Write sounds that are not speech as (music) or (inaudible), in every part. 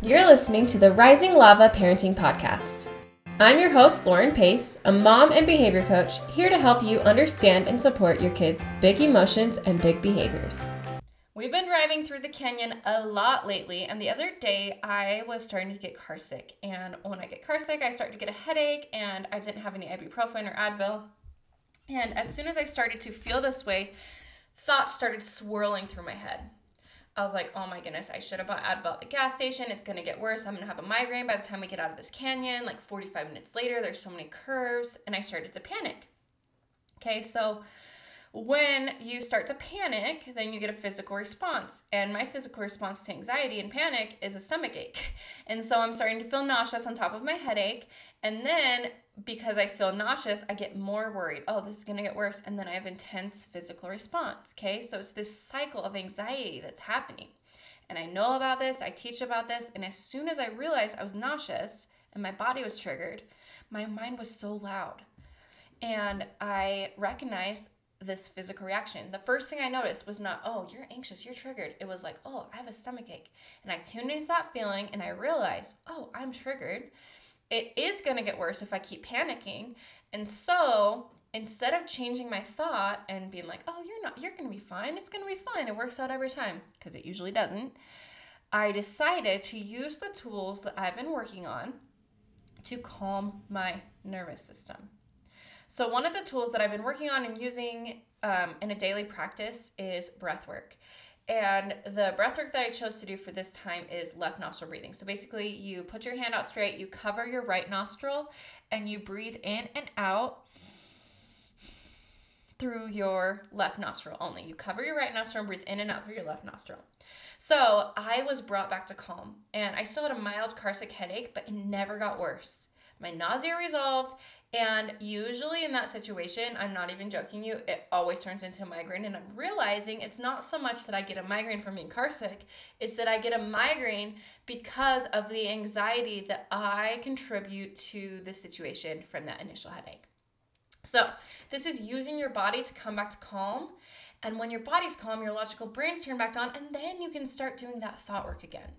You're listening to the Rising Lava Parenting Podcast. I'm your host, Lauren Pace, a mom and behavior coach, here to help you understand and support your kids' big emotions and big behaviors. We've been driving through the canyon a lot lately, and the other day I was starting to get carsick. And when I get carsick, I start to get a headache, and I didn't have any ibuprofen or Advil. And as soon as I started to feel this way, thoughts started swirling through my head. I was like, oh my goodness, I should have bought Advil at the gas station. It's gonna get worse. I'm gonna have a migraine by the time we get out of this canyon. Like 45 minutes later, there's so many curves, and I started to panic. Okay, so when you start to panic, then you get a physical response. And my physical response to anxiety and panic is a stomach ache. (laughs) And so I'm starting to feel nauseous on top of my headache. And then because I feel nauseous, I get more worried. Oh, this is going to get worse. And then I have intense physical response. Okay. So it's this cycle of anxiety that's happening. And I know about this, I teach about this. And as soon as I realized I was nauseous and my body was triggered, my mind was so loud. And I recognized this physical reaction. The first thing I noticed was not, oh, you're anxious, you're triggered. It was like, oh, I have a stomach ache. And I tuned into that feeling and I realized, oh, I'm triggered. It is going to get worse if I keep panicking. And so instead of changing my thought and being like, oh, you're not, you're going to be fine, it's going to be fine, it works out every time, because it usually doesn't, I decided to use the tools that I've been working on to calm my nervous system. So, one of the tools that I've been working on and using um, in a daily practice is breath work. And the breath work that I chose to do for this time is left nostril breathing. So basically, you put your hand out straight, you cover your right nostril, and you breathe in and out through your left nostril only. You cover your right nostril and breathe in and out through your left nostril. So I was brought back to calm, and I still had a mild carsick headache, but it never got worse. My nausea resolved, and usually in that situation, I'm not even joking you, it always turns into a migraine. And I'm realizing it's not so much that I get a migraine from being carsick, it's that I get a migraine because of the anxiety that I contribute to the situation from that initial headache. So, this is using your body to come back to calm. And when your body's calm, your logical brain's turned back on, and then you can start doing that thought work again.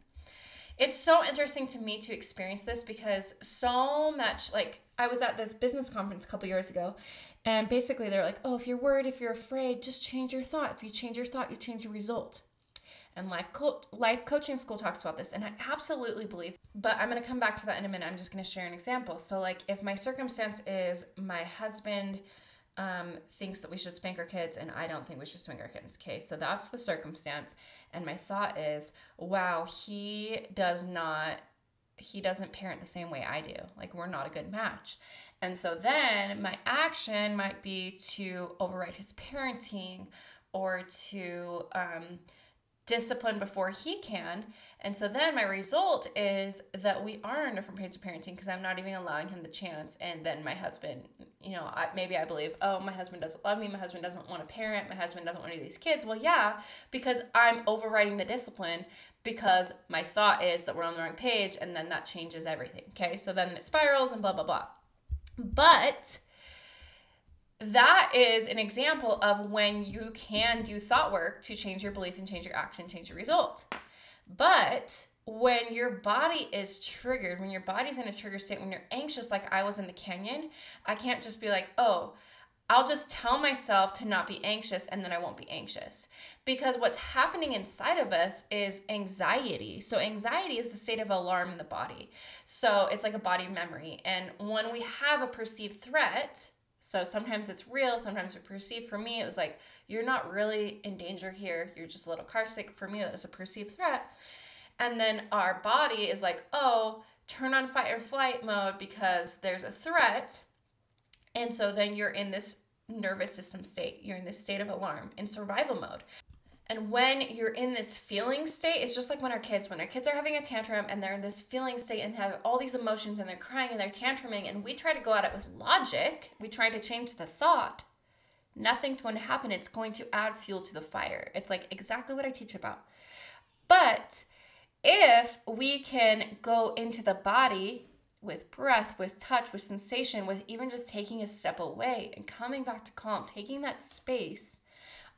It's so interesting to me to experience this because so much, like, I was at this business conference a couple years ago, and basically they're like, oh, if you're worried, if you're afraid, just change your thought. If you change your thought, you change your result. And life co- life coaching school talks about this, and I absolutely believe. But I'm gonna come back to that in a minute. I'm just gonna share an example. So, like, if my circumstance is my husband um, thinks that we should spank our kids, and I don't think we should spank our kids. Okay, so that's the circumstance, and my thought is, wow, he does not he doesn't parent the same way I do. Like we're not a good match. And so then my action might be to override his parenting or to um, discipline before he can. And so then my result is that we are on different page of parenting because I'm not even allowing him the chance. And then my husband, you know, I, maybe I believe, oh, my husband doesn't love me. My husband doesn't want to parent. My husband doesn't want to these kids. Well, yeah, because I'm overriding the discipline because my thought is that we're on the wrong page and then that changes everything. Okay. So then it spirals and blah, blah, blah. But that is an example of when you can do thought work to change your belief and change your action, change your result. But when your body is triggered, when your body's in a trigger state, when you're anxious, like I was in the canyon, I can't just be like, oh, I'll just tell myself to not be anxious and then I won't be anxious. Because what's happening inside of us is anxiety. So, anxiety is the state of alarm in the body. So, it's like a body memory. And when we have a perceived threat, so sometimes it's real, sometimes it's perceived. For me, it was like, you're not really in danger here. You're just a little car sick. For me, that was a perceived threat. And then our body is like, oh, turn on fight or flight mode because there's a threat and so then you're in this nervous system state. You're in this state of alarm in survival mode. And when you're in this feeling state, it's just like when our kids, when our kids are having a tantrum and they're in this feeling state and have all these emotions and they're crying and they're tantruming, and we try to go at it with logic, we try to change the thought, nothing's going to happen. It's going to add fuel to the fire. It's like exactly what I teach about. But if we can go into the body with breath, with touch, with sensation, with even just taking a step away and coming back to calm, taking that space,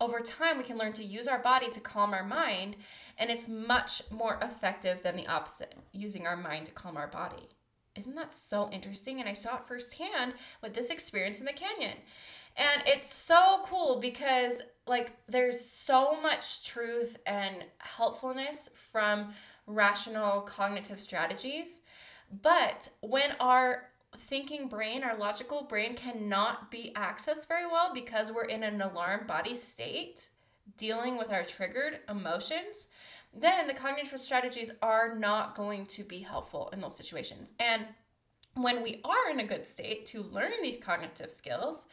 over time we can learn to use our body to calm our mind and it's much more effective than the opposite using our mind to calm our body. Isn't that so interesting? And i saw it firsthand with this experience in the canyon. And it's so cool because like there's so much truth and helpfulness from rational cognitive strategies. But when our thinking brain, our logical brain cannot be accessed very well because we're in an alarm body state dealing with our triggered emotions, then the cognitive strategies are not going to be helpful in those situations. And when we are in a good state to learn these cognitive skills,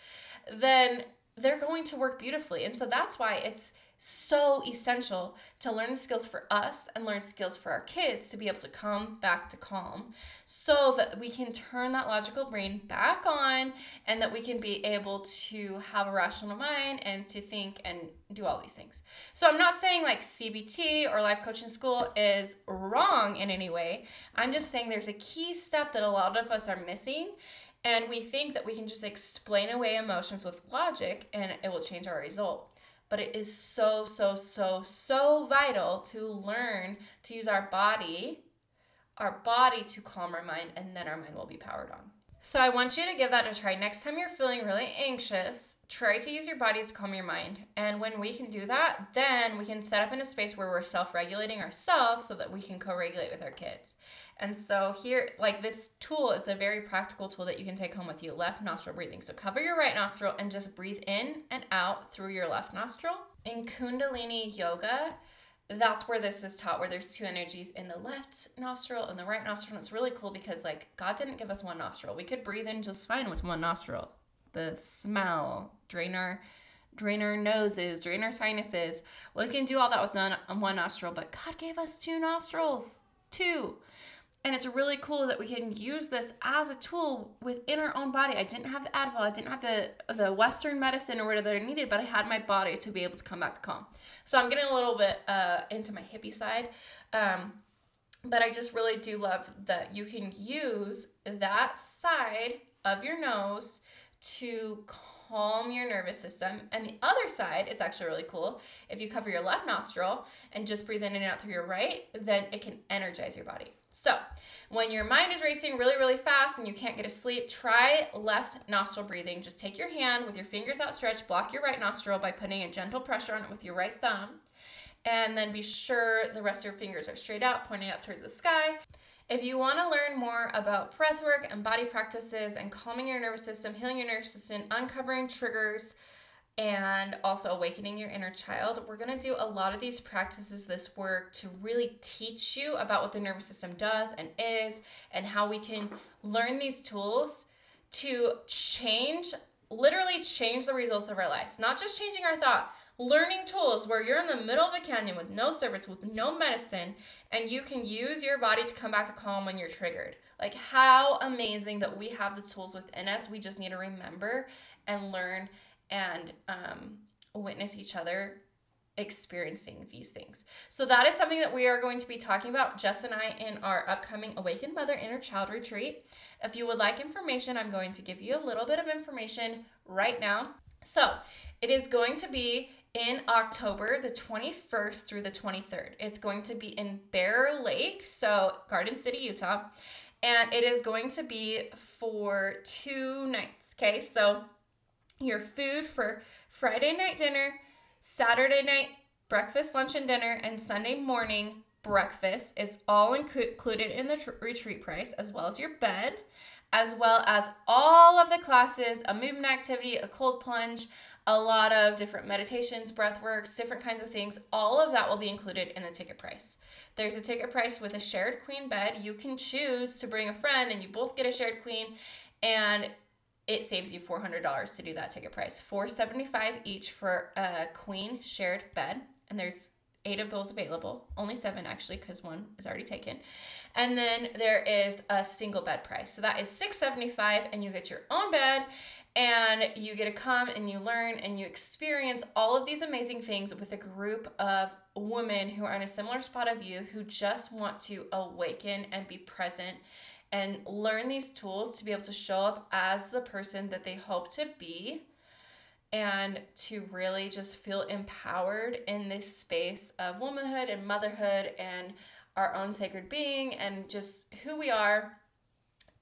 then they're going to work beautifully. And so that's why it's so essential to learn skills for us and learn skills for our kids to be able to come back to calm so that we can turn that logical brain back on and that we can be able to have a rational mind and to think and do all these things. So I'm not saying like CBT or life coaching school is wrong in any way. I'm just saying there's a key step that a lot of us are missing and we think that we can just explain away emotions with logic and it will change our result but it is so, so, so, so vital to learn to use our body, our body to calm our mind, and then our mind will be powered on. So I want you to give that a try. Next time you're feeling really anxious, try to use your body to calm your mind. And when we can do that, then we can set up in a space where we're self-regulating ourselves so that we can co-regulate with our kids. And so here, like this tool is a very practical tool that you can take home with you. Left nostril breathing. So cover your right nostril and just breathe in and out through your left nostril. In Kundalini yoga, that's where this is taught where there's two energies in the left nostril and the right nostril. And it's really cool because like god didn't give us one nostril. We could breathe in just fine with one nostril. The smell drain our drain our noses drain our sinuses. We can do all that with none, one nostril but god gave us two nostrils. Two and it's really cool that we can use this as a tool within our own body. I didn't have the Advil, I didn't have the the Western medicine or whatever I needed, but I had my body to be able to come back to calm. So I'm getting a little bit uh, into my hippie side, um, but I just really do love that you can use that side of your nose to calm your nervous system. And the other side is actually really cool. If you cover your left nostril and just breathe in and out through your right, then it can energize your body. So, when your mind is racing really, really fast and you can't get to sleep, try left nostril breathing. Just take your hand with your fingers outstretched, block your right nostril by putting a gentle pressure on it with your right thumb. And then be sure the rest of your fingers are straight out, pointing up towards the sky. If you want to learn more about breath work and body practices and calming your nervous system, healing your nervous system, uncovering triggers, and also awakening your inner child, we're going to do a lot of these practices, this work to really teach you about what the nervous system does and is, and how we can learn these tools to change, literally change the results of our lives. Not just changing our thought, learning tools where you're in the middle of a canyon with no service, with no medicine, and you can use your body to come back to calm when you're triggered. Like, how amazing that we have the tools within us. We just need to remember and learn and um, witness each other experiencing these things. So that is something that we are going to be talking about, Jess and I, in our upcoming Awakened Mother Inner Child Retreat. If you would like information, I'm going to give you a little bit of information right now. So it is going to be in October, the 21st through the 23rd. It's going to be in Bear Lake, so Garden City, Utah. And it is going to be for two nights. Okay, so your food for Friday night dinner, Saturday night breakfast, lunch, and dinner, and Sunday morning breakfast is all included in the tr- retreat price, as well as your bed, as well as all of the classes, a movement activity, a cold plunge, a lot of different meditations, breath works, different kinds of things. All of that will be included in the ticket price. There's a ticket price with a shared queen bed. You can choose to bring a friend and you both get a shared queen and it saves you $400 to do that ticket price. 475 each for a queen shared bed and there's eight of those available. Only seven actually because one is already taken. And then there is a single bed price. So that is 675 and you get your own bed and you get to come and you learn and you experience all of these amazing things with a group of women who are in a similar spot of you who just want to awaken and be present and learn these tools to be able to show up as the person that they hope to be and to really just feel empowered in this space of womanhood and motherhood and our own sacred being and just who we are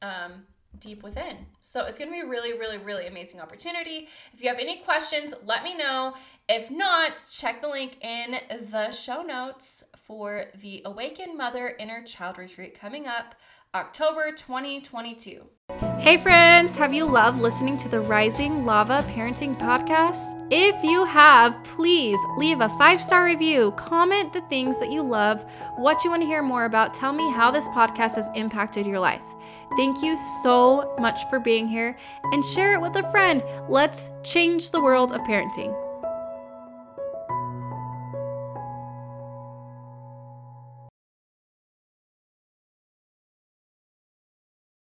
um, deep within. So it's going to be a really, really, really amazing opportunity. If you have any questions, let me know. If not, check the link in the show notes for the Awaken Mother Inner Child Retreat coming up October 2022. Hey friends, have you loved listening to the Rising Lava Parenting Podcast? If you have, please leave a five star review, comment the things that you love, what you want to hear more about, tell me how this podcast has impacted your life. Thank you so much for being here and share it with a friend. Let's change the world of parenting.